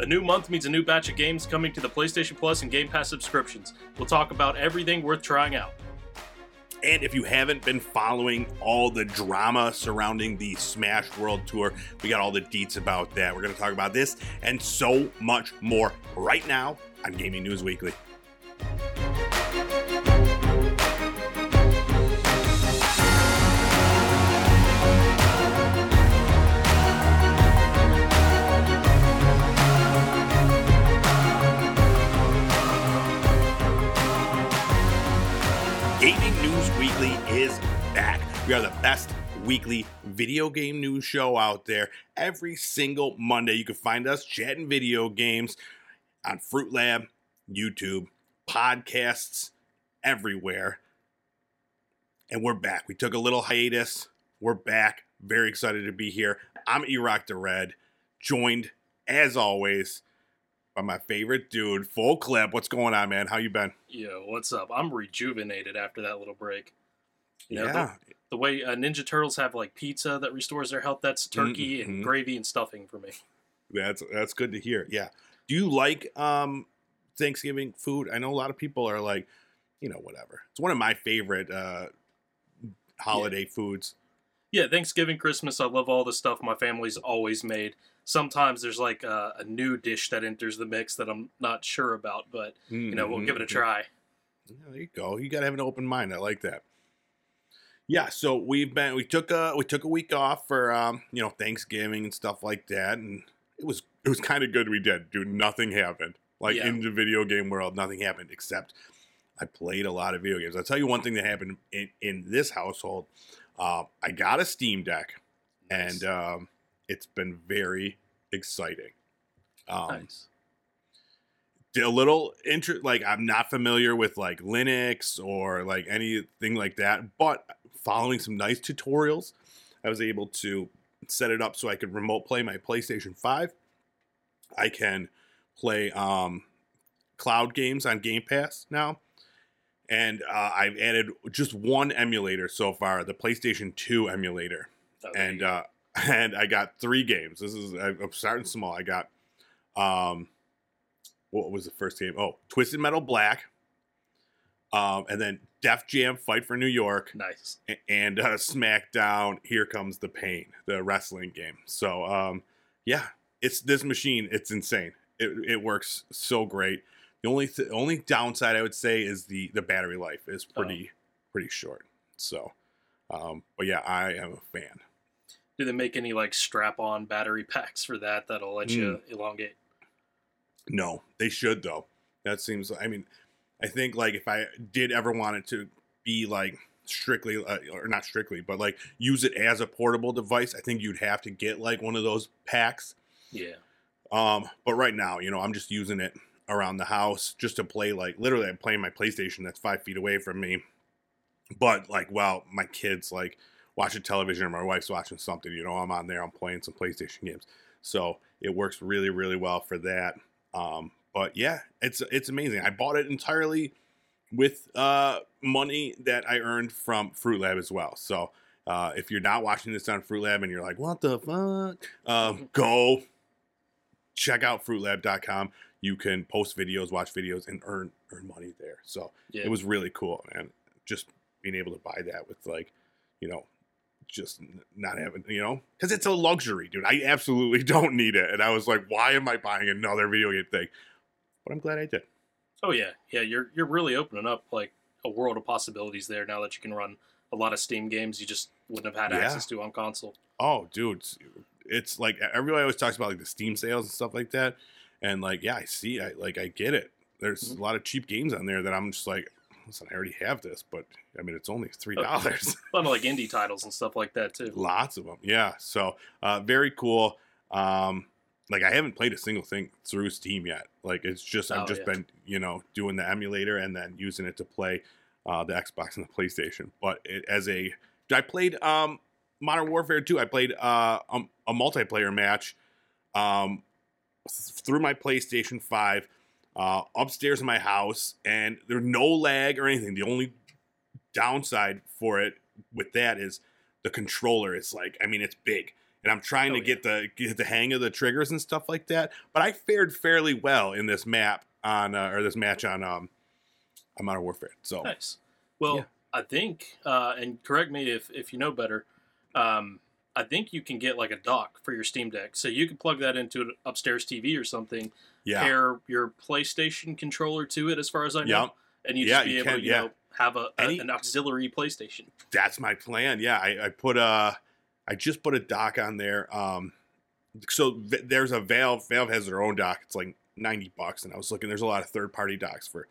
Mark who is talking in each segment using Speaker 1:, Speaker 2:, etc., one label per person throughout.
Speaker 1: A new month means a new batch of games coming to the PlayStation Plus and Game Pass subscriptions. We'll talk about everything worth trying out.
Speaker 2: And if you haven't been following all the drama surrounding the Smash World Tour, we got all the deets about that. We're going to talk about this and so much more right now on Gaming News Weekly. Weekly is back. We are the best weekly video game news show out there. Every single Monday, you can find us chatting video games on Fruit Lab, YouTube, podcasts, everywhere. And we're back. We took a little hiatus. We're back. Very excited to be here. I'm Erock the Red, joined as always by my favorite dude, Full Clip. What's going on, man? How you been?
Speaker 1: Yo, what's up? I'm rejuvenated after that little break. You know, the-
Speaker 2: yeah,
Speaker 1: The, way uh, Ninja Turtles have like pizza that restores their health, that's turkey
Speaker 2: Mhm.
Speaker 1: and gravy and stuffing for me.
Speaker 2: That's that's good to hear. Yeah. Do you like um Thanksgiving food? I know a lot of people are like, you know, whatever. It's one of my favorite uh holiday foods.
Speaker 1: Yeah, Thanksgiving, Christmas, I love all the stuff my family's always made. Sometimes there's like a, a new dish that enters the mix that I'm not sure about, but you know, we'll give it a
Speaker 2: Mhm.
Speaker 1: try.
Speaker 2: Yeah, there you go. You got to have an open mind. I like that. Yeah, so we've been we took a we took a week off for um, you know, Thanksgiving and stuff like that and it was it was kind of good we did. Dude, nothing happened. Like
Speaker 1: Yeah.
Speaker 2: in the video game world, nothing happened except I played a lot of video games. I'll tell you one thing that happened in, in this household. Uh, I got a Steam Deck and um, it's been very exciting. Um,
Speaker 1: nice.
Speaker 2: a little interest like i'm not familiar with like linux or like anything like that but following some nice tutorials i was able to set it up so i could remote play my playstation 5 i can play um cloud games on game pass now and uh, i've added just one emulator so far the playstation 2 emulator
Speaker 1: Oh,
Speaker 2: and uh and I got three games. This is I'm starting small. I got um what was the first game? Oh, Twisted Metal Black. Um and then Def Jam Fight for New York
Speaker 1: nice.
Speaker 2: and uh, SmackDown Here Comes the Pain, the wrestling game. So um yeah, it's this machine, it's insane. It it works so great. The only th- only downside I would say is the the battery life is pretty pretty short. So um but yeah, I am a fan.
Speaker 1: Do they make any like strap-on battery packs for that that'll let you
Speaker 2: Hmm.
Speaker 1: elongate?
Speaker 2: No, they should though. That seems. I mean, I think like if I did ever want it to be like strictly uh, or not strictly, but like use it as a portable device, I think you'd have to get like one of those packs.
Speaker 1: Yeah.
Speaker 2: Um, but right now, you know, I'm just using it around the house just to play. Like literally, I'm playing my PlayStation that's five feet away from me. But like, while my kids like watching television or my wife's watching something, you know, I'm on there, I'm playing some PlayStation games. So it works really, really well for that. Um, but yeah, it's it's amazing. I bought it entirely with uh, money that I earned from Fruit Lab as well. So uh, if you're not watching this on Fruit Lab and you're like, what the fuck, um, go check out fruitlab.com. You can post videos, watch videos, and earn earn money there. So
Speaker 1: Yeah.
Speaker 2: it was really cool, man. Just being able to buy that with like, you know, just not having, you know, because it's a luxury, dude. I absolutely don't need it, and I was like, why am I buying another video game thing? But I'm glad I did.
Speaker 1: Oh yeah, yeah. You're you're really opening up like a world of possibilities there now that you can run a lot of Steam games you just wouldn't have had
Speaker 2: Yeah.
Speaker 1: access to on console.
Speaker 2: Oh, dude, it's, it's like everybody always talks about like the Steam sales and stuff like that, and like yeah, I see, I like I get it. There's
Speaker 1: Mhm.
Speaker 2: a lot of cheap games on there that I'm just like, listen, I already have this, but I mean, it's only three dollars.
Speaker 1: A lot of like indie titles and stuff like that too.
Speaker 2: Lots of them, yeah. So uh, very cool. Um, like I haven't played a single thing through Steam yet. Like it's just I've
Speaker 1: Oh,
Speaker 2: just
Speaker 1: yeah.
Speaker 2: been you know doing the emulator and then using it to play uh, the Xbox and the PlayStation. But it, as a I played um, Modern Warfare 2. I played uh, um, a multiplayer match um, through my PlayStation 5 uh, upstairs in my house, and there's no lag or anything. The only downside for it with that is the controller is like, I mean, it's big. And I'm trying
Speaker 1: Oh,
Speaker 2: to
Speaker 1: yeah.
Speaker 2: get the get the hang of the triggers and stuff like that. But I fared fairly well in this map on uh, or this match on um on Modern Warfare. So
Speaker 1: Nice. Well,
Speaker 2: Yeah.
Speaker 1: I think, uh, and correct me if, if you know better, um, I think you can get like a dock for your Steam Deck. So you can plug that into an upstairs TV or something,
Speaker 2: yeah,
Speaker 1: pair your PlayStation controller to it, as far as I know.
Speaker 2: yeah,
Speaker 1: And you
Speaker 2: Yeah,
Speaker 1: just be
Speaker 2: you
Speaker 1: able
Speaker 2: can,
Speaker 1: to, you
Speaker 2: yeah.
Speaker 1: know, have a, a-
Speaker 2: Any-
Speaker 1: an auxiliary PlayStation.
Speaker 2: that's my plan. Yeah, I, I put a I just put a dock on there. Um, so v- there's a Valve. Valve has their own dock. It's like 90 bucks, and I was looking. There's a lot of third party docks for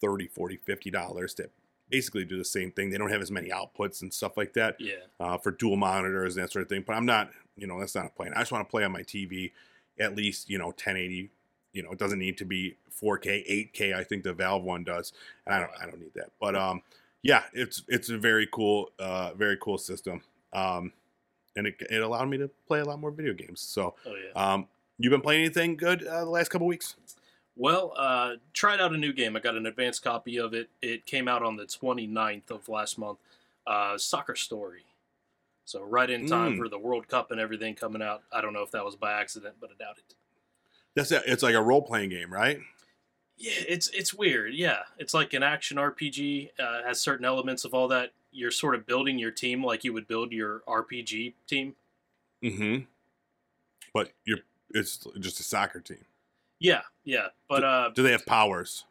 Speaker 2: 30, 40, 50 dollars that basically do the same thing. They don't have as many outputs and stuff like that.
Speaker 1: Yeah.
Speaker 2: uh, for dual monitors and that sort of thing. But I'm not, you know, that's not a plan. I just want to play on my TV at least, you know, 1080. You know, it doesn't need to be 4K, 8K. I think the Valve one does, and I don't, I don't need that. But um, yeah, it's it's a very cool, uh, very cool system. Um, and it, it allowed me to play a lot more video games. So
Speaker 1: Oh, yeah.
Speaker 2: um, you've been playing anything good uh, the last couple weeks?
Speaker 1: Well, uh, tried out a new game. I got an advanced copy of it. It came out on the 29th of last month. Uh, Soccer Story. So right in time
Speaker 2: Mm.
Speaker 1: for the World Cup and everything coming out. I don't know if that was by accident, but I doubt it.
Speaker 2: That's it. It's like a role playing game, right?
Speaker 1: Yeah, it's it's weird. Yeah, it's like an action RPG. Uh, has certain elements of all that. You're sort of building your team like you would build your RPG team.
Speaker 2: Mm-hmm. But you're it's just a soccer team.
Speaker 1: Yeah, yeah. But uh,
Speaker 2: Do they have powers?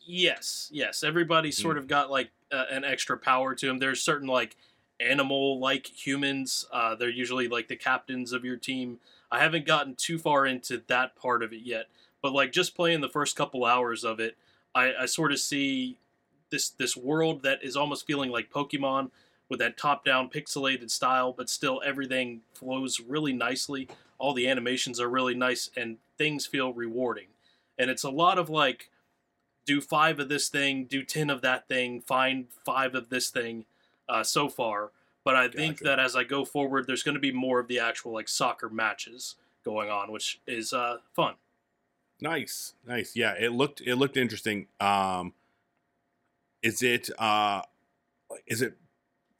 Speaker 1: Yes, yes. Everybody's sort
Speaker 2: Mm.
Speaker 1: of got like uh, an extra power to them. There's certain like animal like humans. Uh, they're usually like the captains of your team. I haven't gotten too far into that part of it yet, but like just playing the first couple hours of it, I, I sort of see this this world that is almost feeling like Pokemon with that top down pixelated style, but still everything flows really nicely. All the animations are really nice and things feel rewarding. And it's a lot of like do five of this thing, do ten of that thing, find five of this thing uh, so far. But I think that as I go forward, there's going to be more of the actual like soccer matches going on, which is uh, fun.
Speaker 2: Nice, nice. Yeah, it looked it looked interesting. Um, is it uh, is it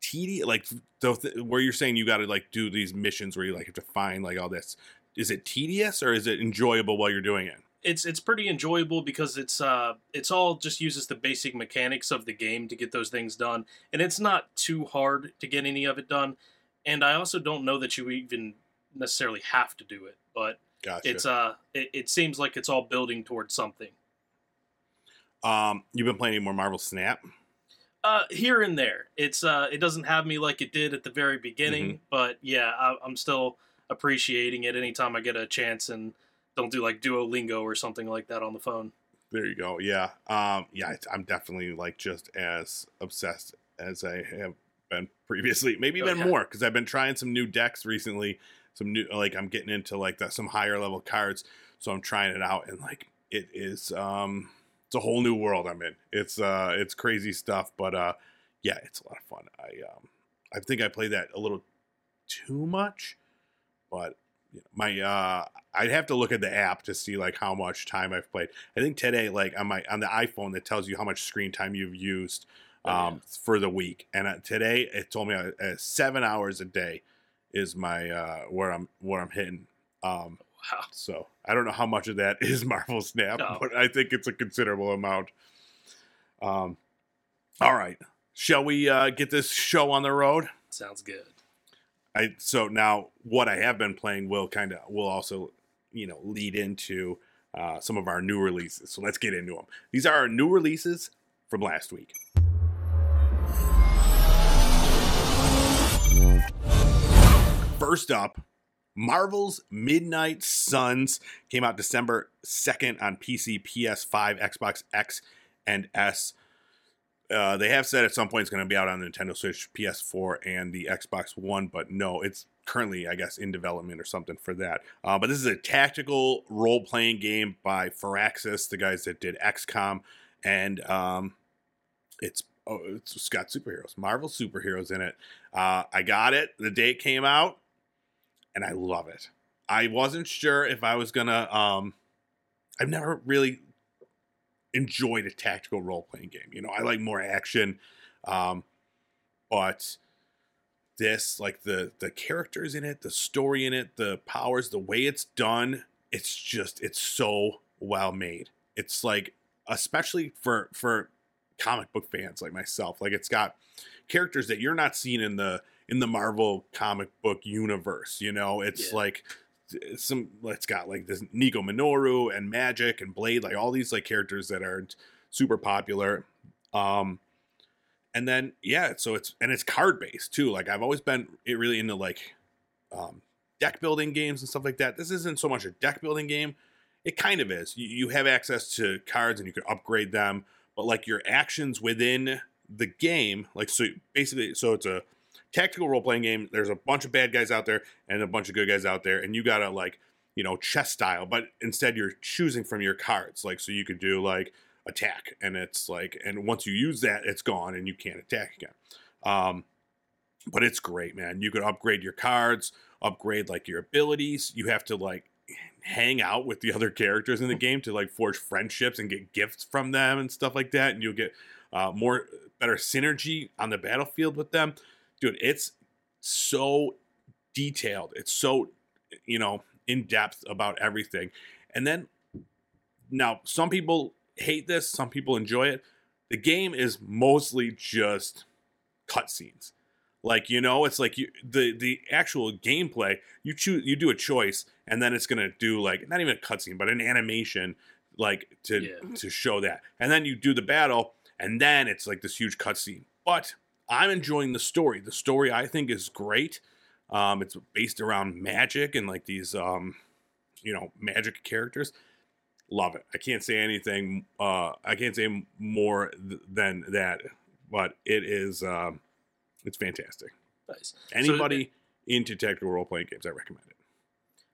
Speaker 2: tedious? Like the th- where you're saying you got to like do these missions where you like have to find like all this. Is it tedious or is it enjoyable while you're doing it?
Speaker 1: It's it's pretty enjoyable because it's uh it's all just uses the basic mechanics of the game to get those things done, and it's not too hard to get any of it done. And I also don't know that you even necessarily have to do it, but
Speaker 2: Gotcha.
Speaker 1: it's uh it, it seems like it's all building towards something.
Speaker 2: Um, you've been playing any more Marvel Snap?
Speaker 1: Uh, here and there. It's uh, it doesn't have me like it did at the very beginning,
Speaker 2: Mm-hmm.
Speaker 1: but yeah, I, I'm still appreciating it anytime I get a chance and don't do like Duolingo or something like that on the phone.
Speaker 2: There you go. Yeah. Um, yeah, I'm definitely like just as obsessed as I have been previously. Maybe
Speaker 1: Oh,
Speaker 2: even
Speaker 1: yeah.
Speaker 2: more because I've been trying some new decks recently. Some new, like I'm getting into like the, some higher level cards, so I'm trying it out, and like it is, um, it's a whole new world I'm in. It's uh, it's crazy stuff, but uh, yeah, it's a lot of fun. I um, I think I played that a little too much, but you know, my uh I'd have to look at the app to see like how much time I've played. I think today, like on my on the iPhone, that tells you how much screen time you've used
Speaker 1: Oh,
Speaker 2: um,
Speaker 1: yeah.
Speaker 2: for the week. And uh, today, it told me uh, uh, seven hours a day is my uh, where I'm where I'm hitting. Um,
Speaker 1: Wow.
Speaker 2: so I don't know how much of that is Marvel Snap,
Speaker 1: No.
Speaker 2: but I think it's a considerable amount. Um, all right, shall we uh, get this show on the road?
Speaker 1: Sounds good.
Speaker 2: I so now what I have been playing will kind of will also you know lead into uh, some of our new releases. So let's get into them. These are our new releases from last week. First up, Marvel's Midnight Suns came out December 2nd on PC, PS5, Xbox X, and S. Uh, they have said at some point it's going to be out on the Nintendo Switch, PS4, and the Xbox One, but no, it's currently, I guess, in development or something for that. Uh, but this is a tactical role playing game by Firaxis, the guys that did XCOM, and um, it's oh, it's got superheroes, Marvel superheroes in it. Uh, I got it the day it came out, and I love it. I wasn't sure if I was gonna. Um, I've never really enjoyed a tactical role playing game. You know, I like more action, um, but this like the the characters in it the story in it the powers the way it's done it's just it's so well made it's like especially for for comic book fans like myself like it's got characters that you're not seeing in the in the marvel comic book universe you know? It's
Speaker 1: Yeah.
Speaker 2: like some it's got like this Nico Minoru and Magik and Blade like all these like characters that aren't super popular. Um and then yeah so it's and it's card based too. Like i've always been it really into like um deck building games and stuff like that. This isn't so much a deck building game. It kind of is. You, you have access to cards and you can upgrade them but like your actions within the game like so basically so it's a tactical role-playing game. There's a bunch of bad guys out there and a bunch of good guys out there and you gotta like you know chess style but instead you're choosing from your cards. Like so you could do like attack and it's like and once you use that it's gone and you can't attack again. Um but it's great man. You could upgrade your cards upgrade like your abilities. You have to like hang out with the other characters in the game to like forge friendships and get gifts from them and stuff like that and you'll get uh, more better synergy on the battlefield with them. Dude it's so detailed. It's so you know in depth about everything. And then now some people hate this some people enjoy it. The game is mostly just cutscenes. Like you know it's like you the the actual gameplay you choose you do a choice and then it's gonna do like not even a cutscene but an animation like to
Speaker 1: Yeah.
Speaker 2: to show that. And then you do the battle and then it's like this huge cutscene. But i'm enjoying the story. The story i think is great. Um it's based around magic and like these um you know magic characters. Love it. I can't say anything uh i can't say more th- than that but it is um it's fantastic.
Speaker 1: Nice.
Speaker 2: anybody into tactical role-playing games i recommend it.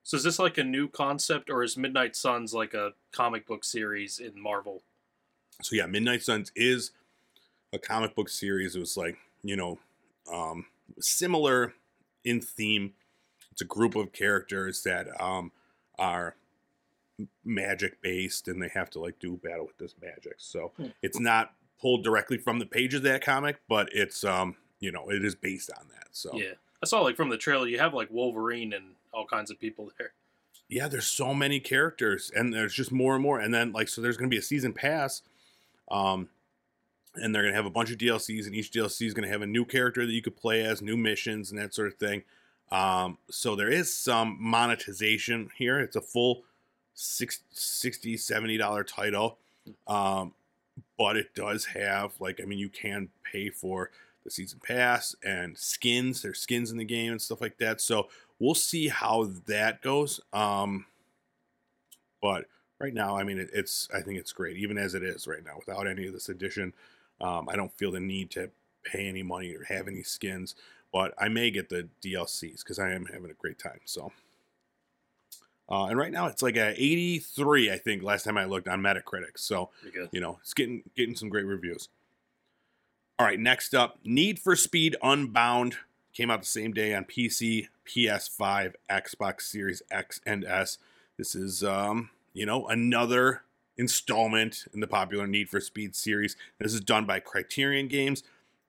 Speaker 1: So is this like a new concept, or is Midnight Suns like a comic book series in Marvel?
Speaker 2: So yeah midnight suns is a comic book series it was like you know um similar in theme it's a group of characters that um are magic based and they have to like do battle with this magic so
Speaker 1: Hmm.
Speaker 2: it's not pulled directly from the page of that comic but it's um you know it is based on that so
Speaker 1: Yeah, I saw like from the trailer, you have like Wolverine and all kinds of people there.
Speaker 2: yeah, there's so many characters, and there's just more and more. And then like, so there's going to be a season pass, um, and they're going to have a bunch of DLCs, and each DLC is going to have a new character that you could play as, new missions, and that sort of thing. Um, so there is some monetization here. It's a full six, 60 70 dollar title, um, but it does have like, I mean, you can pay for the season pass and skins. There's skins in the game and stuff like that. So we'll see how that goes. Um, but right now, I mean, it, it's I think it's great, even as it is right now, without any of this addition. Um, I don't feel the need to pay any money or have any skins, but I may get the DLCs because I am having a great time. So, uh, and right now it's like a 83, I think, last time I looked on Metacritic. So you know, it's getting getting some great reviews. All right, next up, Need for Speed Unbound came out the same day on PC, PS5, Xbox Series X and S. This is um, you know, another installment in the popular Need for Speed series. This is done by Criterion Games.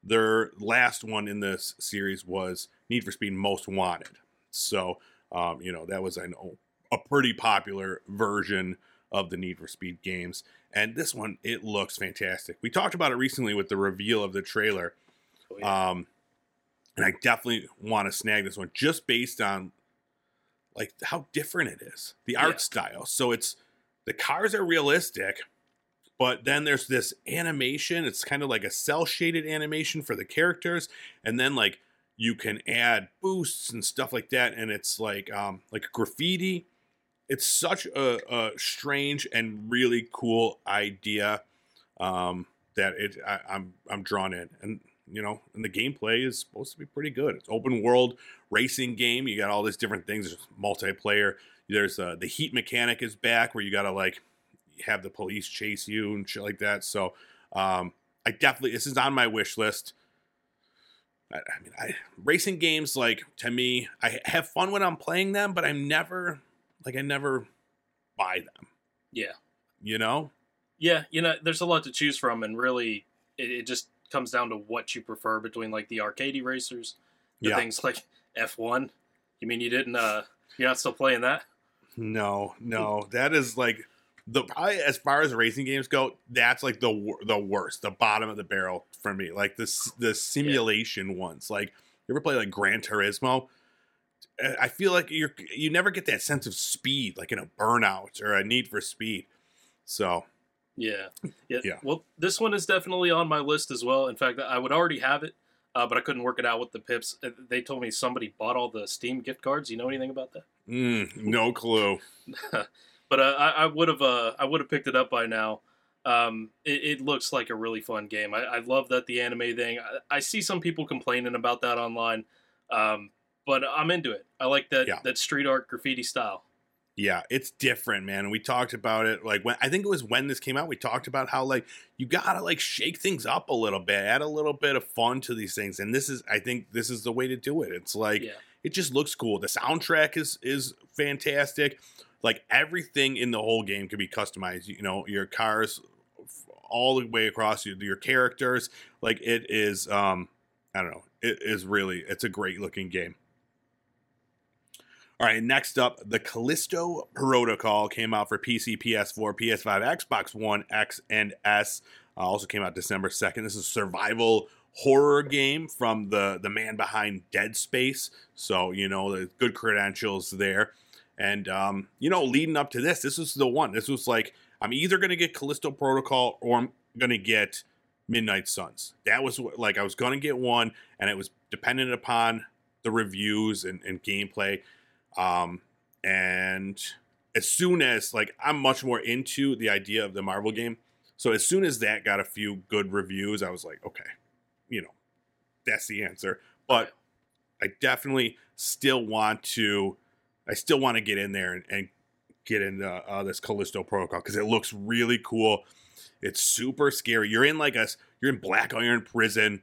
Speaker 2: Their last one in this series was Need for Speed Most Wanted. So, um, you know, that was know a pretty popular version of the Need for Speed games. And this one, it looks fantastic. We talked about it recently with the reveal of the trailer.
Speaker 1: Oh, yeah.
Speaker 2: Um, and I definitely want to snag this one just based on like how different it is, the art
Speaker 1: Yeah.
Speaker 2: style. So it's the cars are realistic, but then there's this animation. It's kind of like a cel shaded animation for the characters, and then like you can add boosts and stuff like that, and it's like um like graffiti. It's such a, a strange and really cool idea um, that it I, I'm I'm drawn in, and you know, and the gameplay is supposed to be pretty good. It's open world racing game. You got all these different things. There's multiplayer. There's uh, the heat mechanic is back where you got to like have the police chase you and shit like that. So um, I definitely this is on my wish list. I, I mean, I racing games like to me, I have fun when I'm playing them, but I'm never like I never buy them.
Speaker 1: yeah,
Speaker 2: You know?
Speaker 1: yeah. You know, there's a lot to choose from, and really, it, it just comes down to what you prefer between like the arcade racers, The
Speaker 2: Yeah.
Speaker 1: things like F1. You mean you didn't? uh You're not still playing that?
Speaker 2: No, no, that is like the probably as far as racing games go, that's like the the worst, the bottom of the barrel for me. Like the the simulation ones. Like you ever play like Gran Turismo? I feel like you're you never get that sense of speed, like in a Burnout or a Need for Speed. So
Speaker 1: Yeah. yeah.
Speaker 2: Yeah.
Speaker 1: Well, this one is definitely on my list as well. In fact, I would already have it, uh, but I couldn't work it out with the pips. Uh, They told me somebody bought all the Steam gift cards. You know anything about that?
Speaker 2: mm, no clue.
Speaker 1: but uh, I, would have uh, I would have picked it up by now. Um, it, it looks like a really fun game. I, I love that the anime thing. I, I see some people complaining about that online, um, but I'm into it. I like that
Speaker 2: Yeah.
Speaker 1: that street art graffiti style.
Speaker 2: Yeah, it's different, man. We talked about it like when I think it was when this came out. We talked about how like you gotta like shake things up a little bit, add a little bit of fun to these things, and this is I think this is the way to do it. It's like
Speaker 1: yeah,
Speaker 2: it just looks cool. The soundtrack is is fantastic. Like everything in the whole game can be customized. You know, your cars all the way across your, your characters. Like it is um I don't know. It is really it's a great looking game. All right, next up, the Callisto Protocol came out for PC, PS4, PS5, Xbox One, X, and S. Uh, also came out December 2nd. This is a survival horror game from the, the man behind Dead Space. So, you know, good credentials there. And, um, you know, leading up to this, this was the one. This was like, I'm either going to get Callisto Protocol or I'm going to get Midnight Suns. That was like, I was going to get one, and it was dependent upon the reviews and, and gameplay. Um, and as soon as like I'm much more into the idea of the Marvel game, so as soon as that got a few good reviews, I was like, okay, you know, that's the answer. But I definitely still want to, I still want to get in there and, and get into uh, this Callisto Protocol because it looks really cool. It's super scary. You're in like a, you're in Black Iron prison,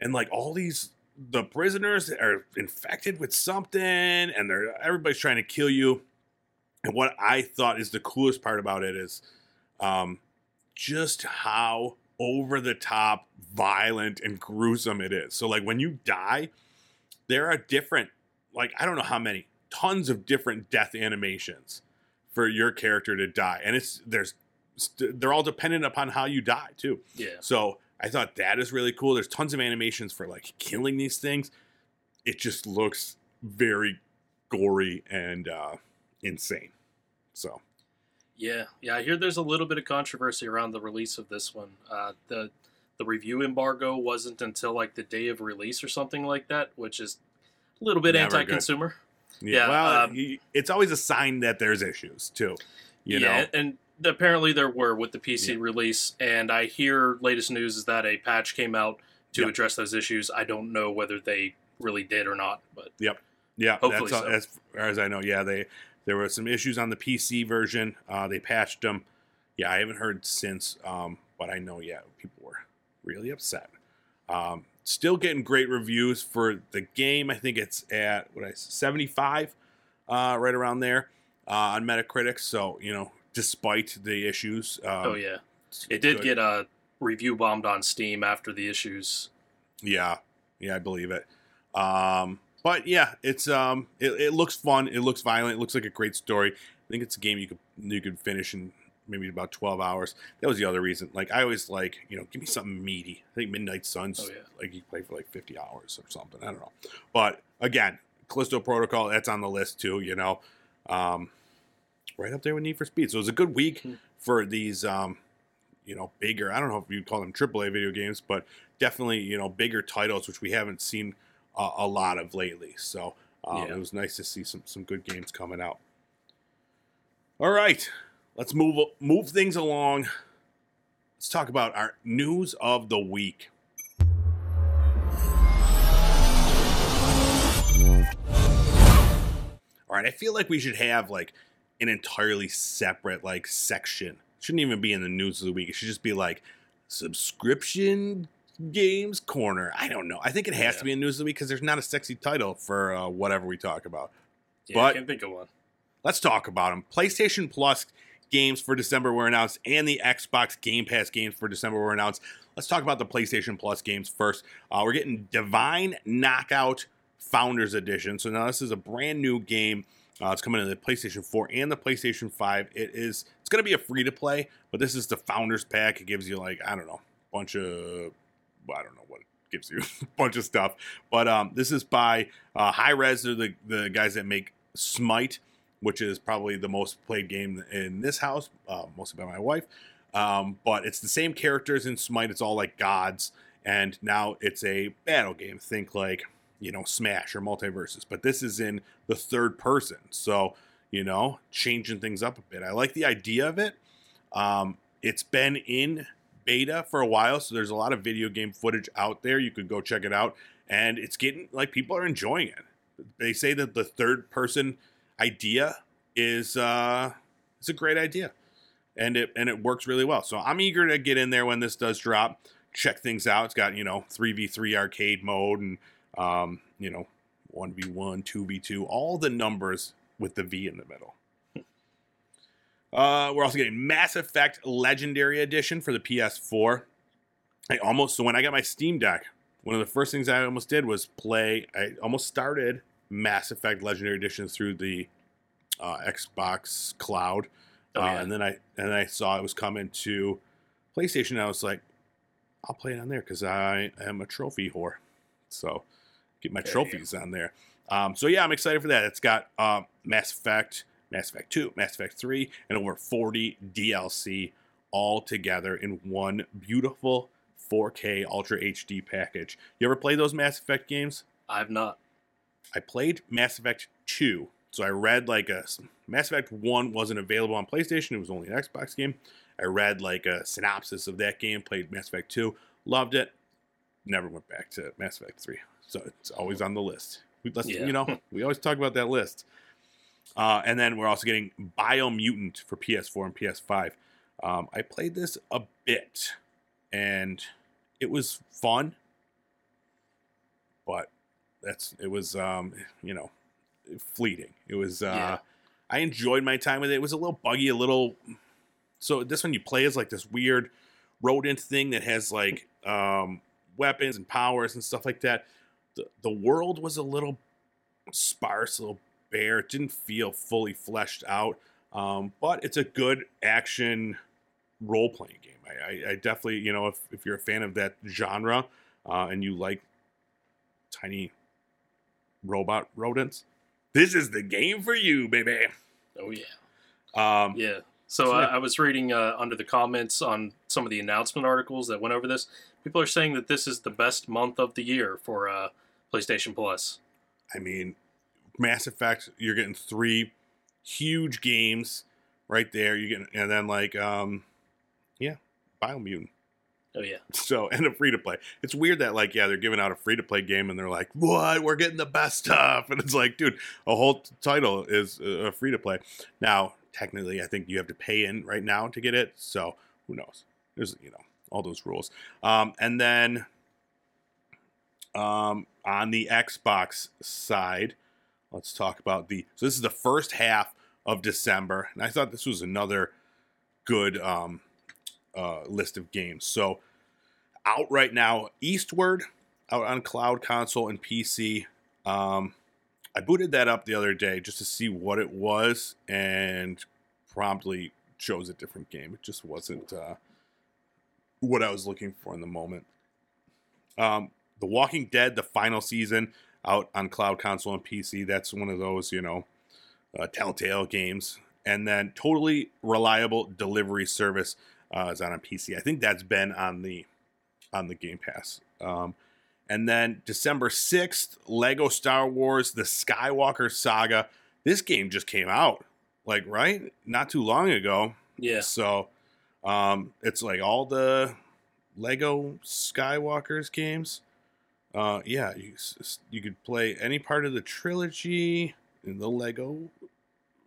Speaker 2: and like all these the prisoners are infected with something and they're everybody's trying to kill you. And what i thought is the coolest part about it is um, just how over the top violent and gruesome it is. So like when you die there are different like i don't know how many tons of different death animations for your character to die. And it's there's they're all dependent upon how you die too.
Speaker 1: Yeah.
Speaker 2: so I thought that is really cool. There's tons of animations for like killing these things. It just looks very gory and uh, insane. So
Speaker 1: Yeah, yeah. I hear there's a little bit of controversy around the release of this one. Uh, the the review embargo wasn't until like the day of release or something like that, which is a little bit
Speaker 2: Never
Speaker 1: anti-consumer.
Speaker 2: yeah,
Speaker 1: Yeah,
Speaker 2: well,
Speaker 1: um,
Speaker 2: it's always a sign that there's issues too. You
Speaker 1: yeah,
Speaker 2: know,
Speaker 1: and apparently there were with the PC
Speaker 2: Yeah.
Speaker 1: release, and I hear latest news is that a patch came out to
Speaker 2: Yep.
Speaker 1: address those issues. I don't know whether they really did or not, but yep,
Speaker 2: yeah,
Speaker 1: hopefully
Speaker 2: that's
Speaker 1: so.
Speaker 2: as far as I know. Yeah, they there were some issues on the PC version. Uh, they patched them. Yeah, I haven't heard since, um, but I know yeah, people were really upset. Um, still getting great reviews for the game. I think it's at what I seventy five, uh, right around there uh, on Metacritic. So you know, despite the issues, um,
Speaker 1: oh yeah, it did
Speaker 2: good.
Speaker 1: get a review bombed on Steam after the issues.
Speaker 2: Yeah, yeah, I believe it. Um, but yeah, it's um, it, it looks fun. It looks violent. It looks like a great story. I think it's a game you could you could finish in maybe about twelve hours. That was the other reason. Like I always like you know give me something meaty. I think Midnight Suns
Speaker 1: Oh, yeah.
Speaker 2: like you play for like fifty hours or something. I don't know. But again, Callisto Protocol that's on the list too. You know, um, right up there with Need for Speed. So it was a good week
Speaker 1: Hmm.
Speaker 2: for these um, you know bigger. I don't know if you'd call them AAA video games, but definitely you know bigger titles which we haven't seen uh, a lot of lately. So um,
Speaker 1: Yeah.
Speaker 2: it was nice to see some some good games coming out. All right, let's move move things along. Let's talk about our news of the week. All right, I feel like we should have like an entirely separate like section. shouldn't even be in the news of the week. It should just be like subscription games corner. I don't know. I think it has
Speaker 1: Yeah.
Speaker 2: to be in news of the week because there's not a sexy title for uh, whatever we talk about.
Speaker 1: Yeah, I can't think of one.
Speaker 2: Let's talk about them. PlayStation Plus games for December were announced, and the Xbox Game Pass games for December were announced. Let's talk about the PlayStation Plus games first. Uh, we're getting Divine Knockout Founders Edition. So now this is a brand new game. Uh, it's coming to the PlayStation 4 and the PlayStation 5. It is it's going to be a free to play, but this is the Founders Pack. It gives you like I don't know, bunch of I don't know what it gives you, a bunch of stuff. But um, this is by uh, Hi-Rez. They're the the guys that make Smite, which is probably the most played game in this house, uh, mostly by my wife. Um, but it's the same characters in Smite. It's all like gods, and now it's a battle game. Think like you know Smash or MultiVersus, but this is in the third person. So you know, changing things up a bit. I like the idea of it. Um, it's been in beta for a while, so there's a lot of video game footage out there. You could go check it out, and it's getting like people are enjoying it. They say that the third person idea is uh, it's a great idea, and it and it works really well. So I'm eager to get in there when this does drop. Check things out. It's got you know three v three arcade mode and um, you know one v one, two v two, all the numbers with the V in the middle. Uh, we're also getting Mass Effect Legendary Edition for the PS4. I almost so when I got my Steam Deck, one of the first things I almost did was play. I almost started Mass Effect Legendary Edition through the uh, Xbox Cloud,
Speaker 1: Oh,
Speaker 2: uh, and then I and then I saw it was coming to PlayStation. And I was like, I'll play it on there because I am a trophy whore. So get my
Speaker 1: There
Speaker 2: trophies on there. Um, so yeah, I'm excited for that. It's got uh, Mass Effect, Mass Effect 2, Mass Effect 3, and over 40 DLC all together in one beautiful 4K Ultra HD package. You ever play those Mass Effect games?
Speaker 1: I've not.
Speaker 2: I played Mass Effect 2. So I read like a Mass Effect 1 wasn't available on PlayStation, it was only an Xbox game. I read like a synopsis of that game, played Mass Effect 2, loved it. Never went back to Mass Effect 3. So it's always on the list. We, let's,
Speaker 1: Yeah.
Speaker 2: You know, we always talk about that list. Uh, and then we're also getting Biomutant for PS4 and PS5. Um, I played this a bit, and it was fun, but that's it was um, you know fleeting. It was uh,
Speaker 1: Yeah.
Speaker 2: I enjoyed my time with it. It was a little buggy, a little. So this one you play as like this weird rodent thing that has like um, weapons and powers and stuff like that. The the world was a little sparse, a little bare. It didn't feel fully fleshed out. Um, but it's a good action role playing game. I, I, I definitely, you know, if, if you're a fan of that genre uh, and you like tiny robot rodents, this is the game for you, baby.
Speaker 1: Oh yeah.
Speaker 2: Um,
Speaker 1: Yeah. So
Speaker 2: So,
Speaker 1: I,
Speaker 2: yeah.
Speaker 1: I was reading uh, under the comments on some of the announcement articles that went over this. People are saying that this is the best month of the year for uh, PlayStation Plus.
Speaker 2: I mean, Mass Effect, you're getting three huge games right there. You get, and then like, um, yeah, Biomutant.
Speaker 1: Oh yeah.
Speaker 2: So and a free to play. It's weird that like yeah they're giving out a free to play game and they're like what we're getting the best stuff and it's like dude a whole t- title is a free to play. Now technically I think you have to pay in right now to get it. So who knows? There's you know all those rules. Um, and then um, on the Xbox side, let's talk about the. So this is the first half of December, and I thought this was another good um, uh, list of games. So out right now, Eastward out on cloud console and PC. Um, I booted that up the other day just to see what it was, and promptly chose a different game. It just wasn't uh, what I was looking for in the moment. Um, the Walking Dead, the final season, out on cloud console and PC. That's one of those, you know, uh, Telltale games. And then Totally Reliable Delivery Service uh, is out on PC. I think that's been on the on the Game Pass. Um, and then December sixth, Lego Star Wars: The Skywalker Saga. This game just came out, like right, not too long ago.
Speaker 1: Yeah.
Speaker 2: So um, it's like all the Lego Skywalker's games. Uh, yeah, you, you could play any part of the trilogy in the Lego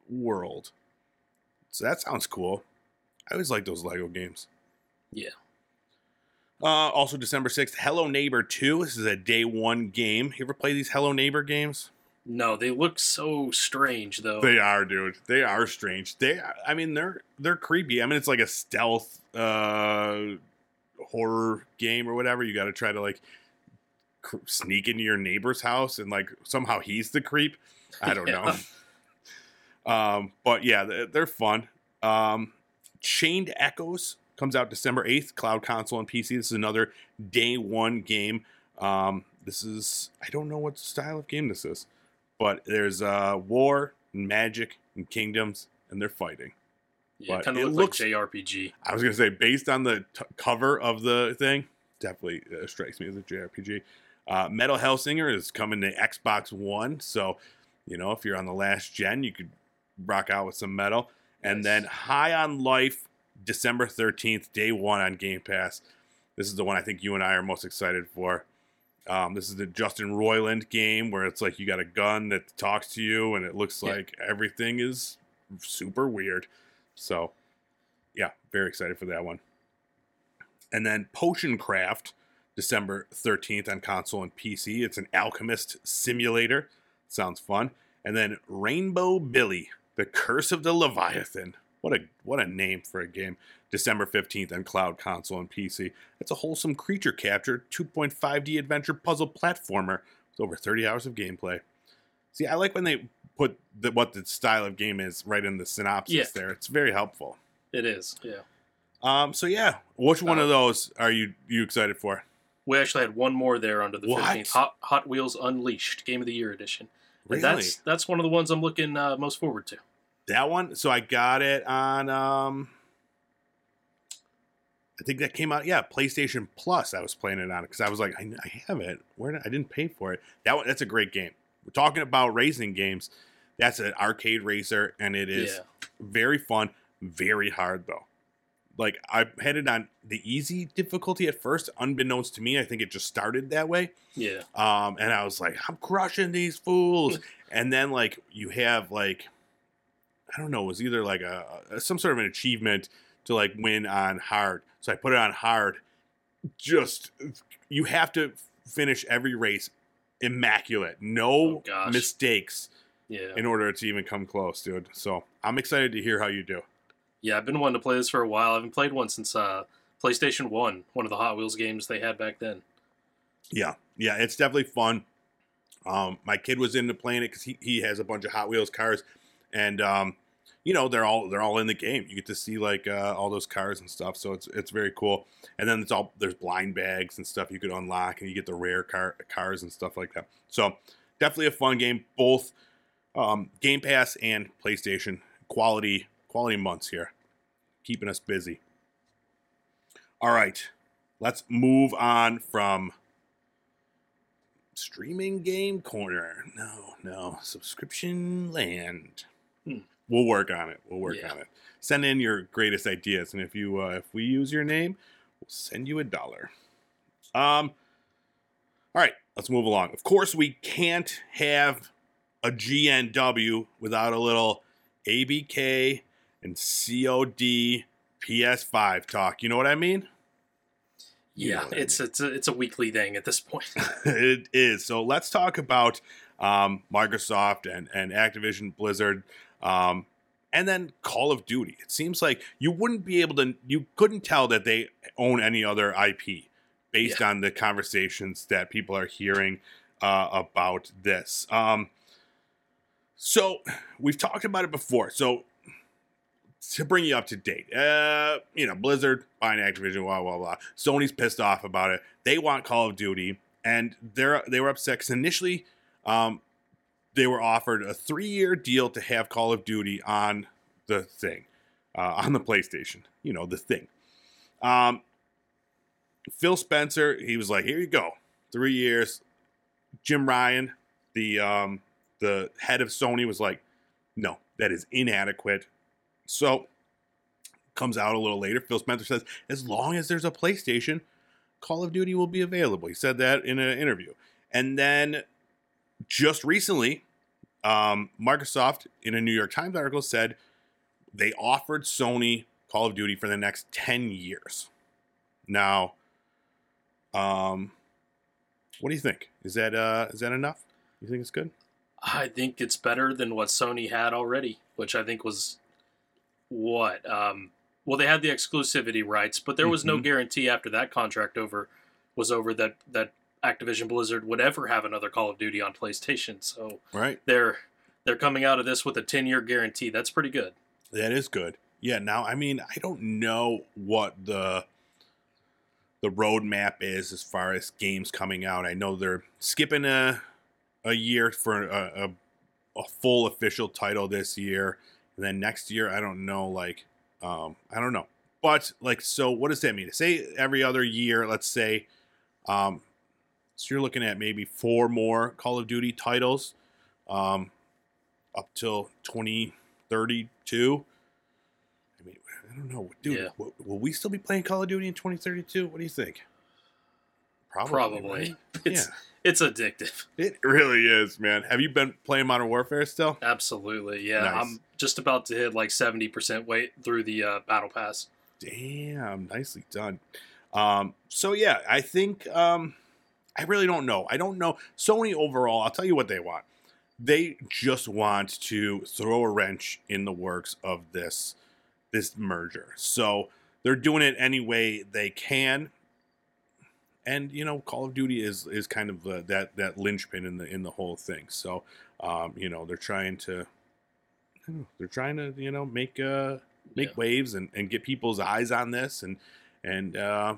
Speaker 2: world. So that sounds cool. I always like those Lego games.
Speaker 1: Yeah.
Speaker 2: Uh, also, December 6th, Hello Neighbor 2. This is a day one game. You ever play these Hello Neighbor games?
Speaker 1: No, they look so strange though.
Speaker 2: They are, dude. They are strange. They, I mean, they're they're creepy. I mean, it's like a stealth uh horror game or whatever. You got to try to like sneak into your neighbor's house and like somehow he's the creep. I don't know. Um, but yeah, they're, fun. Um, Chained Echoes comes out December 8th, cloud console and PC. This is another day one game. Um, this is, I don't know what style of game this is, but there's uh, war, and magic, and kingdoms, and they're fighting.
Speaker 1: yeah,
Speaker 2: but
Speaker 1: kind
Speaker 2: it
Speaker 1: of
Speaker 2: looks-
Speaker 1: like JRPG.
Speaker 2: I was going to say, based on the t- cover of the thing, definitely uh, strikes me as a JRPG. Uh, Metal Hellsinger is coming to Xbox One. So, you know, if you're on the last gen, you could rock out with some metal. And
Speaker 1: Nice.
Speaker 2: then High on Life, December 13th, day one on Game Pass. This is the one I think you and I are most excited for. Um, this is the Justin Roiland game where it's like you got a gun that talks to you and it looks
Speaker 1: Yeah.
Speaker 2: like everything is super weird. So, yeah, very excited for that one. And then Potion Craft, December 13th on console and PC. It's an alchemist simulator. Sounds fun. And then Rainbow Billy, The Curse of the Leviathan. What a what a name for a game. December 15th on cloud console and PC. It's a wholesome creature capture 2.5D adventure puzzle platformer with over 30 hours of gameplay. See, I like when they put the, what the style of game is right in the synopsis
Speaker 1: Yeah.
Speaker 2: there. It's very helpful.
Speaker 1: It is. Yeah.
Speaker 2: Um, so yeah, which one of those are you you excited for?
Speaker 1: We actually had one more there under the
Speaker 2: What?
Speaker 1: 15th. Hot, Hot Wheels Unleashed, Game of the Year edition. And
Speaker 2: Really?
Speaker 1: That's that's one of the ones I'm looking uh, most forward to.
Speaker 2: That one. So I got it on. um I think that came out. Yeah, PlayStation Plus. I was playing it on it. because I was like, I, I have it. Where did, I didn't pay for it. That one. That's a great game. We're talking about racing games. That's an arcade racer, and it is
Speaker 1: Yeah.
Speaker 2: very fun. Very hard though. Like I had it on the easy difficulty at first, unbeknownst to me. I think it just started that way.
Speaker 1: Yeah.
Speaker 2: Um, and I was like, I'm crushing these fools. and then like you have like, I don't know, it was either like a, a some sort of an achievement to like win on hard. So I put it on hard. Just you have to finish every race immaculate, no
Speaker 1: Oh,
Speaker 2: mistakes
Speaker 1: Yeah.
Speaker 2: in order to even come close, dude. So I'm excited to hear how you do.
Speaker 1: Yeah, I've been wanting to play this for a while. I haven't played one since uh, PlayStation 1, one of the Hot Wheels games they had back then.
Speaker 2: Yeah, yeah, it's definitely fun. Um, my kid was into playing it because he, he has a bunch of Hot Wheels cars, and um, you know they're all they're all in the game. You get to see like uh, all those cars and stuff, so it's it's very cool. And then it's all there's blind bags and stuff you could unlock, and you get the rare car cars and stuff like that. So definitely a fun game. Both um, Game Pass and PlayStation quality quality months here, keeping us busy. All right, let's move on from streaming game corner. No, no, subscription land.
Speaker 1: Hmm.
Speaker 2: We'll work on it. We'll work
Speaker 1: Yeah.
Speaker 2: on it. Send in your greatest ideas, and if you uh, if we use your name, we'll send you a dollar. Um. All right, let's move along. Of course, we can't have a GNW without a little ABK and COD PS5 talk. You know what I mean? You know
Speaker 1: Yeah,
Speaker 2: I
Speaker 1: it's it's a, it's a weekly thing at this point.
Speaker 2: it is. So let's talk about um, Microsoft and, and Activision Blizzard, um, and then Call of Duty. It seems like you wouldn't be able to, you couldn't tell that they own any other IP based on the conversations that people are hearing uh, about this. Um, so we've talked about it before. So to bring you up to date, uh, you know, Blizzard buying Activision, blah blah blah. Sony's pissed off about it. They want Call of Duty, and they're they were upset because initially, um, they were offered a three year deal to have Call of Duty on the thing, uh, on the PlayStation. You know, the thing. Um, Phil Spencer, he was like, "Here you go, three years." Jim Ryan, the um, the head of Sony, was like, "No, that is inadequate." So comes out a little later. Phil Spencer says, as long as there's a PlayStation, Call of Duty will be available. He said that in an interview. And then just recently, um, Microsoft, in a New York Times article, said they offered Sony Call of Duty for the next 10 years. Now, um, what do you think? Is that uh, is that enough? You think it's good?
Speaker 1: I think it's better than what Sony had already, which I think was what. Um, well, they had the exclusivity rights, but there was no
Speaker 2: Mhm.
Speaker 1: guarantee after that contract over was over that that Activision Blizzard would ever have another Call of Duty on PlayStation. So
Speaker 2: Right.
Speaker 1: they're they're coming out of this with a ten year guarantee. That's pretty good.
Speaker 2: That is good. Yeah. Now, I mean, I don't know what the the roadmap is as far as games coming out. I know they're skipping a a year for a, a, a full official title this year, and then next year, I don't know. Like, um, I don't know. But like, so what does that mean? Say every other year, let's say, um, so you're looking at maybe four more Call of Duty titles, um, up till 2032. I mean, I don't know, dude.
Speaker 1: Yeah.
Speaker 2: Will, will we still be playing Call of Duty in 2032? What do you think?
Speaker 1: Probably.
Speaker 2: right?
Speaker 1: It's
Speaker 2: yeah,
Speaker 1: it's addictive.
Speaker 2: it really is, man. Have you been playing Modern Warfare still?
Speaker 1: Absolutely. Yeah.
Speaker 2: Nice.
Speaker 1: I'm just about to hit like seventy percent weight through the uh, battle pass.
Speaker 2: Damn, nicely done. Um, so yeah, I think um, I really don't know. I don't know. Sony overall, I'll tell you what they want. They just want to throw a wrench in the works of this this merger. So they're doing it any way they can. And you know, Call of Duty is is kind of uh, that that linchpin in the in the whole thing. So um, you know, they're trying to know, they're trying to you know make uh make
Speaker 1: Yeah.
Speaker 2: waves and, and get people's eyes on this and and uh,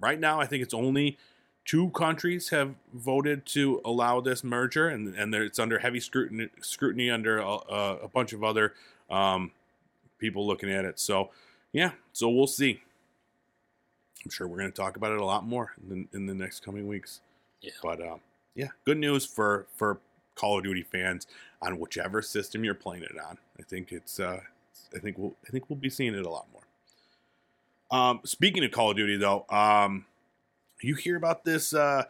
Speaker 2: right now I think it's only two countries have voted to allow this merger and and it's under heavy scrutiny scrutiny under a, a, a bunch of other um, people looking at it so yeah so we'll see I'm sure we're going to talk about it a lot more in the, in the next coming weeks
Speaker 1: Yeah.
Speaker 2: but um, yeah good news for for Call of Duty fans on whichever system you're playing it on I think it's uh, I think we'll I think we'll be seeing it a lot more. Um, speaking of Call of Duty, though, um, you hear about this uh,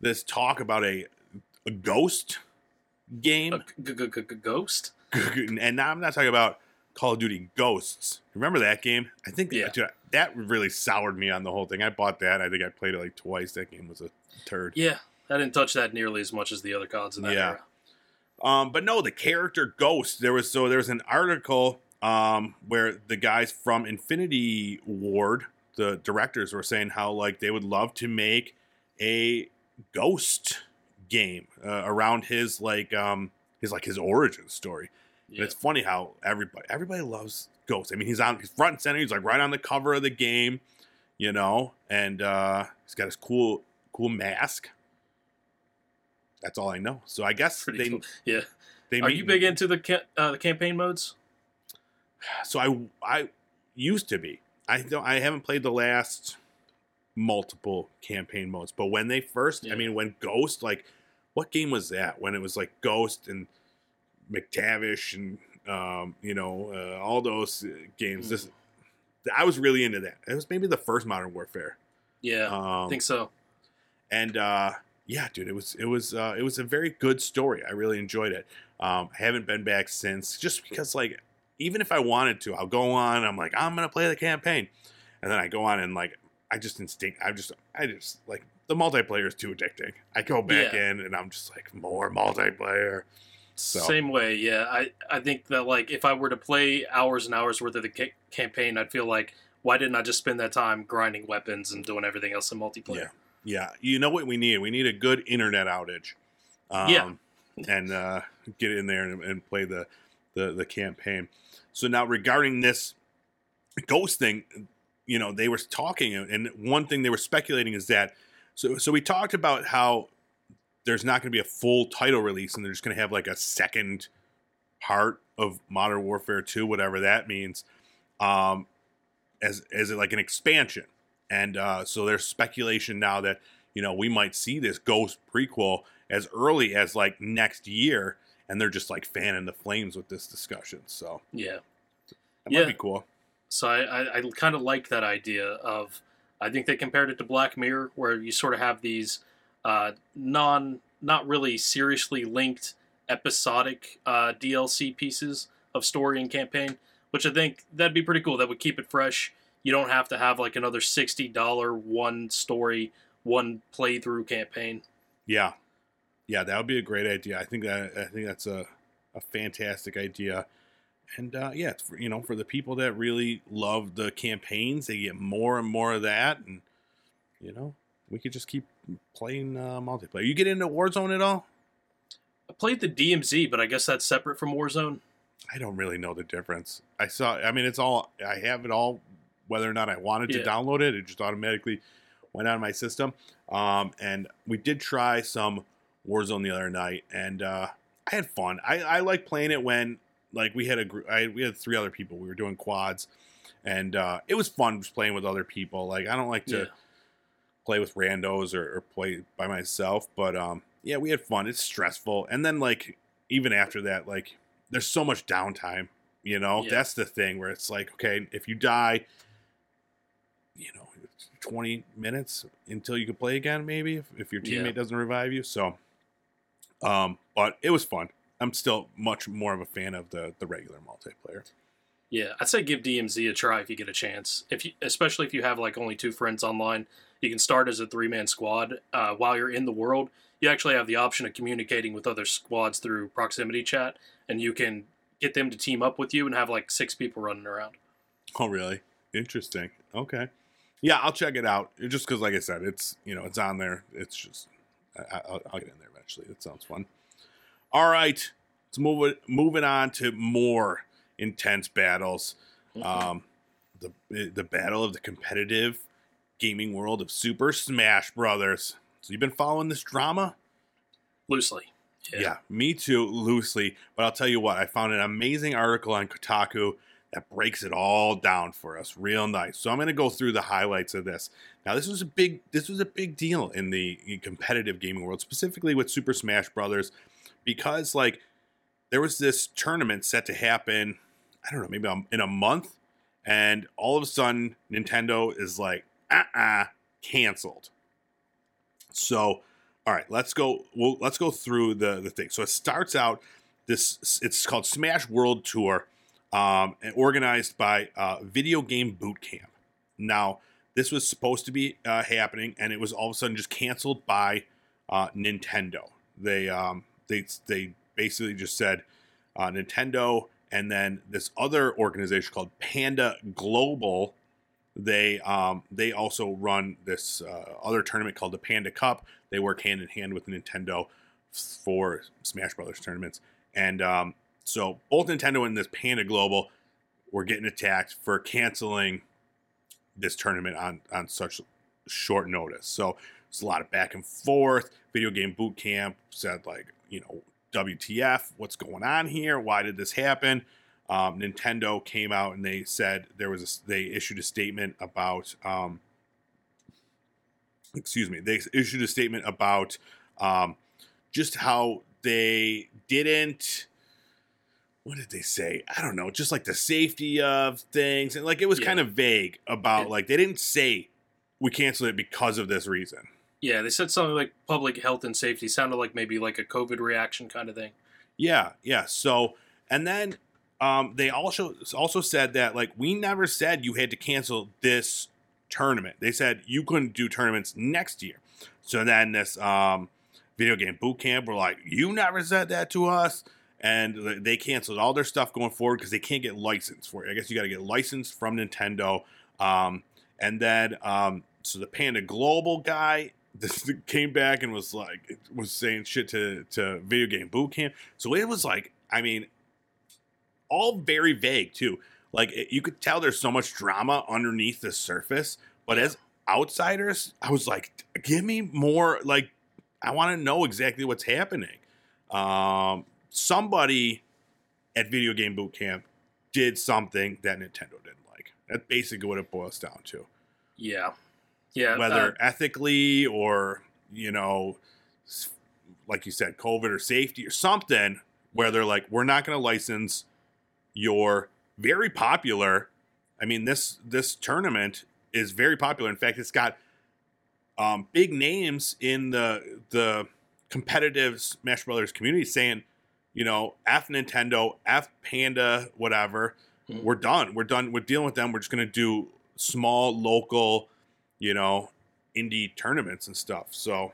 Speaker 2: this talk about a, a ghost game,
Speaker 1: g- g- g- g- ghost.
Speaker 2: and now I'm not talking about Call of Duty Ghosts. Remember that game? I think
Speaker 1: Yeah.
Speaker 2: dude, that really soured me on the whole thing. I bought that. I think I played it like twice. That game was a turd.
Speaker 1: Yeah, I didn't touch that nearly as much as the other CODs in that
Speaker 2: Yeah.
Speaker 1: era.
Speaker 2: Um, but no, the character Ghost. There was so there was an article um, where the guys from Infinity Ward, the directors, were saying how like they would love to make a Ghost game uh, around his like um his like his origin story.
Speaker 1: Yeah.
Speaker 2: it's funny how everybody everybody loves Ghost. I mean, he's on he's front and center. He's like right on the cover of the game, you know, and uh, he's got his cool cool mask. That's all I know. So I guess
Speaker 1: Pretty
Speaker 2: they
Speaker 1: cool. Yeah.
Speaker 2: they
Speaker 1: Are you big into the ca- uh, the campaign modes?
Speaker 2: So I I used to be. I don't. I haven't played the last multiple campaign modes, but when they first, I mean, when Ghost, like, what game was that? When it was like Ghost and MacTavish and um, you know uh, all those uh, games. This I was really into that. It was maybe the first Modern Warfare.
Speaker 1: Yeah,
Speaker 2: Um,
Speaker 1: I think so.
Speaker 2: and uh, yeah, dude, it was it was uh, it was a very good story. I really enjoyed it. Um, I haven't been back since, just because like even if I wanted to, I'll go on. I'm like I'm gonna play the campaign, and then I go on and like I just instinct. I just I just like the multiplayer is too addicting. I go back
Speaker 1: Yeah.
Speaker 2: in and I'm just like more multiplayer. So
Speaker 1: Same way, yeah. I, I think that like if I were to play hours and hours worth of the ca- campaign, I'd feel like why didn't I just spend that time grinding weapons and doing everything else in multiplayer?
Speaker 2: yeah, you know what we need? We need a good internet outage. Um,
Speaker 1: Yeah.
Speaker 2: and uh, get in there and, and play the, the the campaign. So now regarding this ghost thing, you know, they were talking, and one thing they were speculating is that. So so we talked about how there's not going to be a full title release, and they're just going to have like a second part of Modern Warfare 2, whatever that means, um, as as it like an expansion. And uh, so there's speculation now that you know we might see this Ghost prequel as early as like next year, and they're just like fanning the flames with this discussion. So
Speaker 1: Yeah.
Speaker 2: that
Speaker 1: Yeah.
Speaker 2: might be cool.
Speaker 1: So I, I, I kind of like that idea of. I think they compared it to Black Mirror, where you sort of have these uh, non, not really seriously linked episodic uh, DLC pieces of story and campaign, which I think that'd be pretty cool. That would keep it fresh. You don't have to have like another sixty dollar one story, one playthrough campaign.
Speaker 2: Yeah, yeah, that would be a great idea. I think that I think that's a a fantastic idea. And uh, yeah, it's for, you know, for the people that really love the campaigns, they get more and more of that, and you know, we could just keep playing uh, multiplayer. You get into Warzone at all?
Speaker 1: I played the DMZ, but I guess that's separate from Warzone.
Speaker 2: I don't really know the difference. I saw. I mean, it's all. I have it all. Whether or not I wanted to download it, it just automatically went on my system. Um, and we did try some Warzone the other night, and uh, I had fun. I, I like playing it when like we had a group. I, we had three other people. We were doing quads, and uh, it was fun just playing with other people. Like I don't like to
Speaker 1: Yeah.
Speaker 2: Play with randos or, or play by myself. But um, yeah, we had fun. It's stressful, and then like even after that, like there's so much downtime. You know,
Speaker 1: Yeah.
Speaker 2: that's the thing where it's like, okay, if you die, you know, it's 20 minutes until you can play again, maybe if, if your
Speaker 1: Yeah.
Speaker 2: teammate doesn't revive you. So, um, but it was fun. I'm still much more of a fan of the the regular multiplayer.
Speaker 1: Yeah, I'd say give DMZ a try if you get a chance. If you, especially if you have like only two friends online, you can start as a three man squad. Uh, while you're in the world, you actually have the option of communicating with other squads through proximity chat, and you can get them to team up with you and have like six people running around.
Speaker 2: Oh, really? Interesting. Okay. Yeah, I'll check it out. Just because, like I said, it's you know it's on there. It's just I, I- I'll, I'll get in there eventually. That sounds fun. All right, let's move it. Moving on to more intense battles. Um, the the battle of the competitive gaming world of Super Smash Brothers. So you've been following this drama?
Speaker 1: Loosely.
Speaker 2: Yeah. me too, loosely. But I'll tell you what, I found an amazing article on Kotaku that breaks it all down for us, real nice. So I'm going to go through the highlights of this. Now, this was a big, this was a big deal in the competitive gaming world, specifically with Super Smash Brothers, because like there was this tournament set to happen. I don't know, maybe in a month, and all of a sudden Nintendo is like, uh, uh canceled. So all right let's go well let's go through the the thing. So it starts out this it's called smash world tour um and organized by uh video game boot camp now this was supposed to be uh, happening and it was all of a sudden just canceled by uh nintendo. They um they they basically just said uh nintendo and then this other organization called panda global they um they also run this uh, other tournament called the panda cup they work hand in hand with Nintendo for Smash Brothers tournaments. And um, so both Nintendo and this Panda Global were getting attacked for canceling this tournament on on such short notice. So it's a lot of back and forth. Video Game Boot Camp said like, you know, WTF? What's going on here? Why did this happen? Um, Nintendo came out and they said there was a, they issued a statement about um, excuse me, they issued a statement about um, just how they didn't. What did they say? I don't know. Just like the safety of things, and like it was
Speaker 1: Yeah.
Speaker 2: kind of vague about
Speaker 1: It-
Speaker 2: like they didn't say we canceled it because of this reason.
Speaker 1: Yeah, they said something like public health and safety. Sounded like maybe like a COVID reaction kind of thing.
Speaker 2: Yeah, yeah. So, and then um, they also also said that like we never said you had to cancel this tournament. They said you couldn't do tournaments next year. So then this um, video game boot camp were like, you never said that to us, and they canceled all their stuff going forward because they can't get licensed for it. I guess you got to get licensed from Nintendo. Um, and then um, so the Panda Global guy this came back and was like was saying shit to to video game boot camp. So it was like, I mean, all very vague too. Like it, you could tell there's so much drama underneath the surface, but as outsiders, I was like, give me more. Like, I want to know exactly what's happening. Um, somebody at Video Game Boot Camp did something that Nintendo didn't like. That's basically what it boils down to
Speaker 1: Yeah, yeah.
Speaker 2: whether
Speaker 1: uh,
Speaker 2: ethically or you know like you said covid or safety or something where they're like we're not going to license your very popular i mean this this tournament is very popular in fact it's got um, big names in the the competitive smash brothers community saying you know f nintendo f panda whatever
Speaker 1: Mhm.
Speaker 2: we're done we're done we're dealing with them we're just going to do small local you know, indie tournaments and stuff. So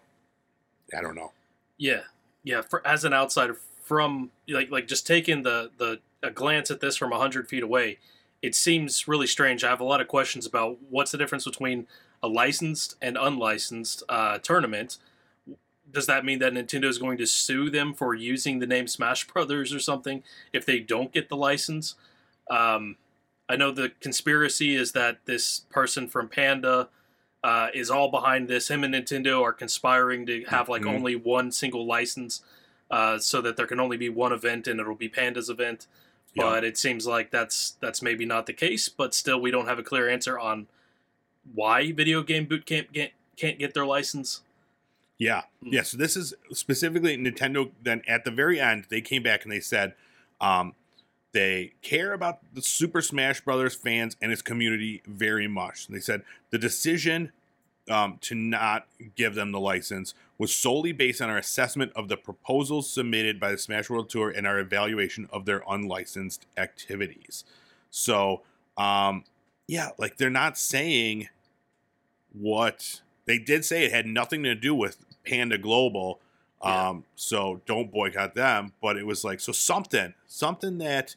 Speaker 2: I don't know.
Speaker 1: Yeah, yeah, for as an outsider from like like just taking the the a glance at this from hundred feet away, it seems really strange. I have a lot of questions about what's the difference between a licensed and unlicensed uh, tournament. Does that mean that Nintendo is going to sue them for using the name Smash Brothers or something if they don't get the license? Um, I know the conspiracy is that this person from Panda uh, is all behind this. Him and Nintendo are conspiring to have like
Speaker 2: Mhm.
Speaker 1: only one single license, uh, so that there can only be one event and it'll be Panda's event.
Speaker 2: Yeah.
Speaker 1: But it seems like that's that's maybe not the case. But still, we don't have a clear answer on why Video Game Boot Camp can't, can't get their license.
Speaker 2: Yeah.
Speaker 1: Mm.
Speaker 2: Yeah. So this is specifically Nintendo. Then at the very end, they came back and they said um, they care about the Super Smash Brothers fans and its community very much. They said the decision um, to not give them the license was solely based on our assessment of the proposals submitted by the Smash World Tour and our evaluation of their unlicensed activities. So, um, yeah, like they're not saying what they did say it had nothing to do with Panda Global.
Speaker 1: Yeah.
Speaker 2: Um, so don't boycott them. But it was like so something, something that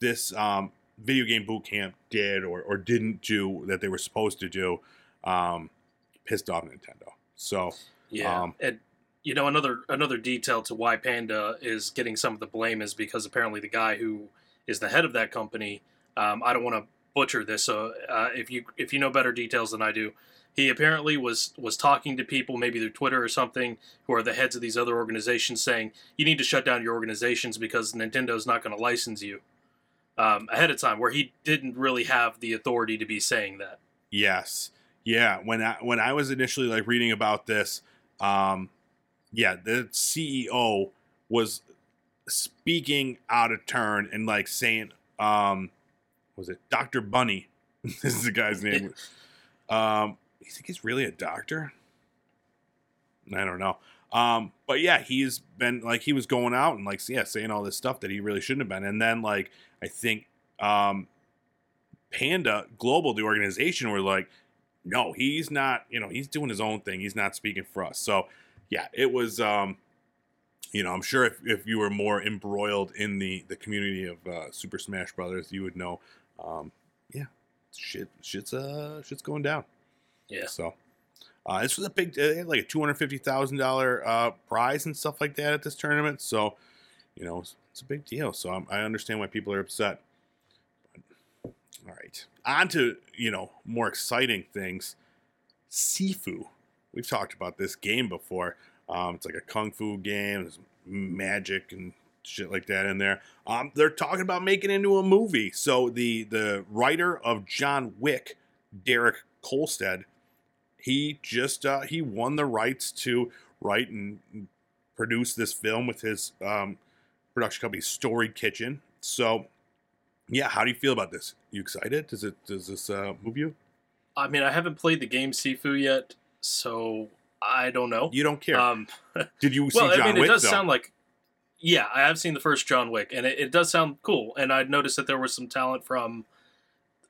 Speaker 2: this um, video game boot camp did or, or didn't do that they were supposed to do, um, pissed off Nintendo. So
Speaker 1: Yeah,
Speaker 2: Um,
Speaker 1: and you know another another detail to why Panda is getting some of the blame is because apparently the guy who is the head of that company, um, I don't want to butcher this, so uh, if you if you know better details than I do, he apparently was was talking to people maybe through Twitter or something who are the heads of these other organizations, saying you need to shut down your organizations because Nintendo's not going to license you um, ahead of time, where he didn't really have the authority to be saying that.
Speaker 2: Yes. Yeah. When I when I was initially like reading about this, um, yeah, the CEO was speaking out of turn and like saying, um, was it Dr. Bunny? this is the guy's name. um, you think he's really a doctor? I don't know. Um, but yeah, he's been like he was going out and like yeah, saying all this stuff that he really shouldn't have been. And then like I think um Panda Global, the organization, were like, no, he's not, you know, he's doing his own thing. He's not speaking for us. So yeah, it was um you know, I'm sure if, if you were more embroiled in the the community of uh, Super Smash Brothers, you would know. Um, yeah, shit, shit's uh, shit's going down.
Speaker 1: Yeah.
Speaker 2: So, uh, this was a big, they like a two hundred fifty thousand dollar uh prize and stuff like that at this tournament. So, you know, it's, it's a big deal. So I'm, I understand why people are upset. All right, on to you know more exciting things. Sifu. We've talked about this game before. Um, it's like a kung fu game. There's magic and shit like that in there. Um, they're talking about making it into a movie. So the the writer of John Wick, Derek Kolstad, he just uh, he won the rights to write and produce this film with his um, production company Story Kitchen. So yeah, how do you feel about this? You excited? Does it does this uh, move you?
Speaker 1: I mean, I haven't played the game Sifu yet, so I don't know.
Speaker 2: You don't care.
Speaker 1: Um,
Speaker 2: Did you see
Speaker 1: well,
Speaker 2: John
Speaker 1: I mean,
Speaker 2: Wick
Speaker 1: it does
Speaker 2: though?
Speaker 1: sound like. Yeah, I have seen the first John Wick, and it, it does sound cool. And I noticed that there was some talent from,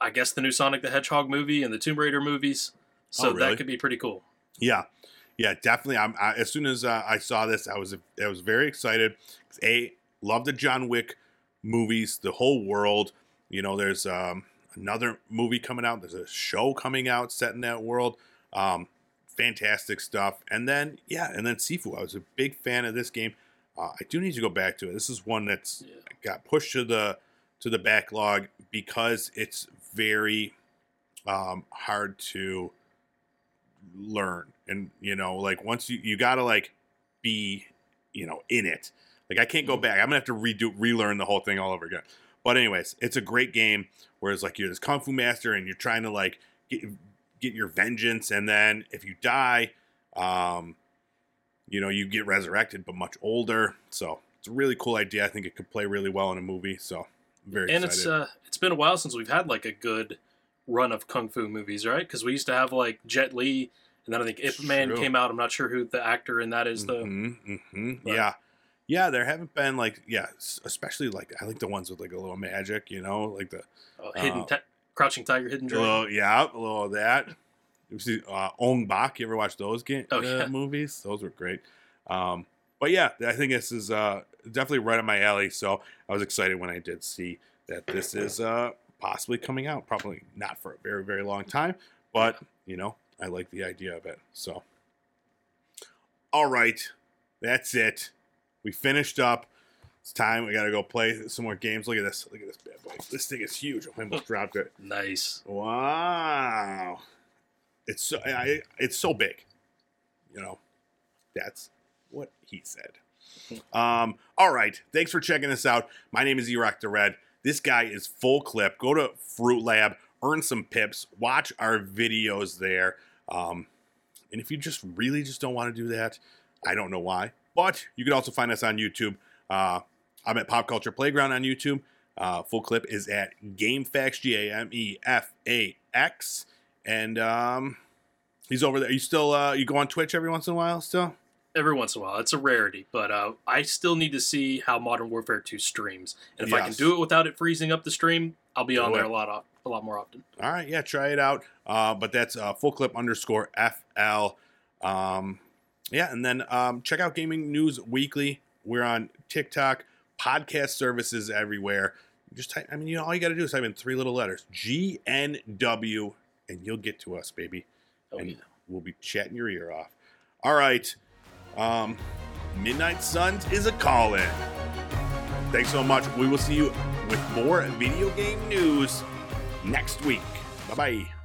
Speaker 1: I guess, the new Sonic the Hedgehog movie and the Tomb Raider movies. So
Speaker 2: Oh, really?
Speaker 1: that could be pretty cool.
Speaker 2: Yeah, yeah, definitely. I'm I, as soon as uh, I saw this, I was I was very excited. A, love the John Wick movies, the whole world. You know, there's um, another movie coming out. There's a show coming out set in that world. Um, fantastic stuff. And then yeah, and then Sifu. I was a big fan of this game. Uh, I do need to go back to it. This is one that's
Speaker 1: Yeah.
Speaker 2: got pushed to the to the backlog because it's very um, hard to learn and you know like once you you gotta like be you know in it like i can't go
Speaker 1: Mhm.
Speaker 2: back i'm gonna have to redo relearn the whole thing all over again but anyways it's a great game whereas like you're this kung fu master and you're trying to like get get your vengeance and then if you die um you know you get resurrected but much older so it's a really cool idea i think it could play really well in a movie so I'm very
Speaker 1: and
Speaker 2: excited
Speaker 1: it's uh, it's been a while since we've had like a good run of kung fu movies, right? Because we used to have like Jet Li, and then I think Ip Man came out. I'm not sure who the actor in that is though.
Speaker 2: hmm hmm Yeah, yeah. There haven't been like yeah, especially like I like the ones with like a little magic, you know, like the
Speaker 1: Oh, hidden,
Speaker 2: Uh,
Speaker 1: Crouching Tiger, Hidden Dragon.
Speaker 2: little, yeah, a little of that. You see, uh, Ong Bak. You ever watch those game
Speaker 1: Oh,
Speaker 2: uh,
Speaker 1: yeah.
Speaker 2: movies? Those were great. Um, but yeah, I think this is uh, definitely right up my alley. So I was excited when I did see that this is uh, possibly coming out. Probably not for a very very long time, but you know I like the idea of it. So all right, that's it. We finished up. It's time. We gotta go play some more games. Look at this. Look at this bad boy. This thing is huge. I almost dropped it.
Speaker 1: Nice.
Speaker 2: Wow. It's so I, it's so big. You know, that's what he said. Um, all right. Thanks for checking us out. My name is Erock the Red. This guy is full clip. Go to Fruitlab, earn some pips, watch our videos there. Um, and if you just really just don't want to do that, I don't know why. But you can also find us on YouTube. Uh, I'm at Pop Culture Playground on YouTube. Uh, full clip is at GameFax, G A M E F A X. And um, he's over there. You still uh, you go on Twitch every once in a while still?
Speaker 1: Every once in a while, it's a rarity, but uh, I still need to see how Modern Warfare 2 streams, and if I can do it without it freezing up the stream, I'll be on
Speaker 2: Do
Speaker 1: there a lot, of, a lot more often.
Speaker 2: All right, yeah, try it out. Uh, but that's uh, full clip underscore FL. Um, yeah, and then um, check out Gaming News Weekly. We're on TikTok, podcast services everywhere. Just type, I mean, you know, all you got to do is type in three little letters GNW, and you'll get to us, baby.
Speaker 1: Oh,
Speaker 2: and
Speaker 1: yeah.
Speaker 2: we'll be chatting your ear off. All right. Um, Midnight Suns is a call in. Thanks so much. We will see you with more video game news next week. Bye bye.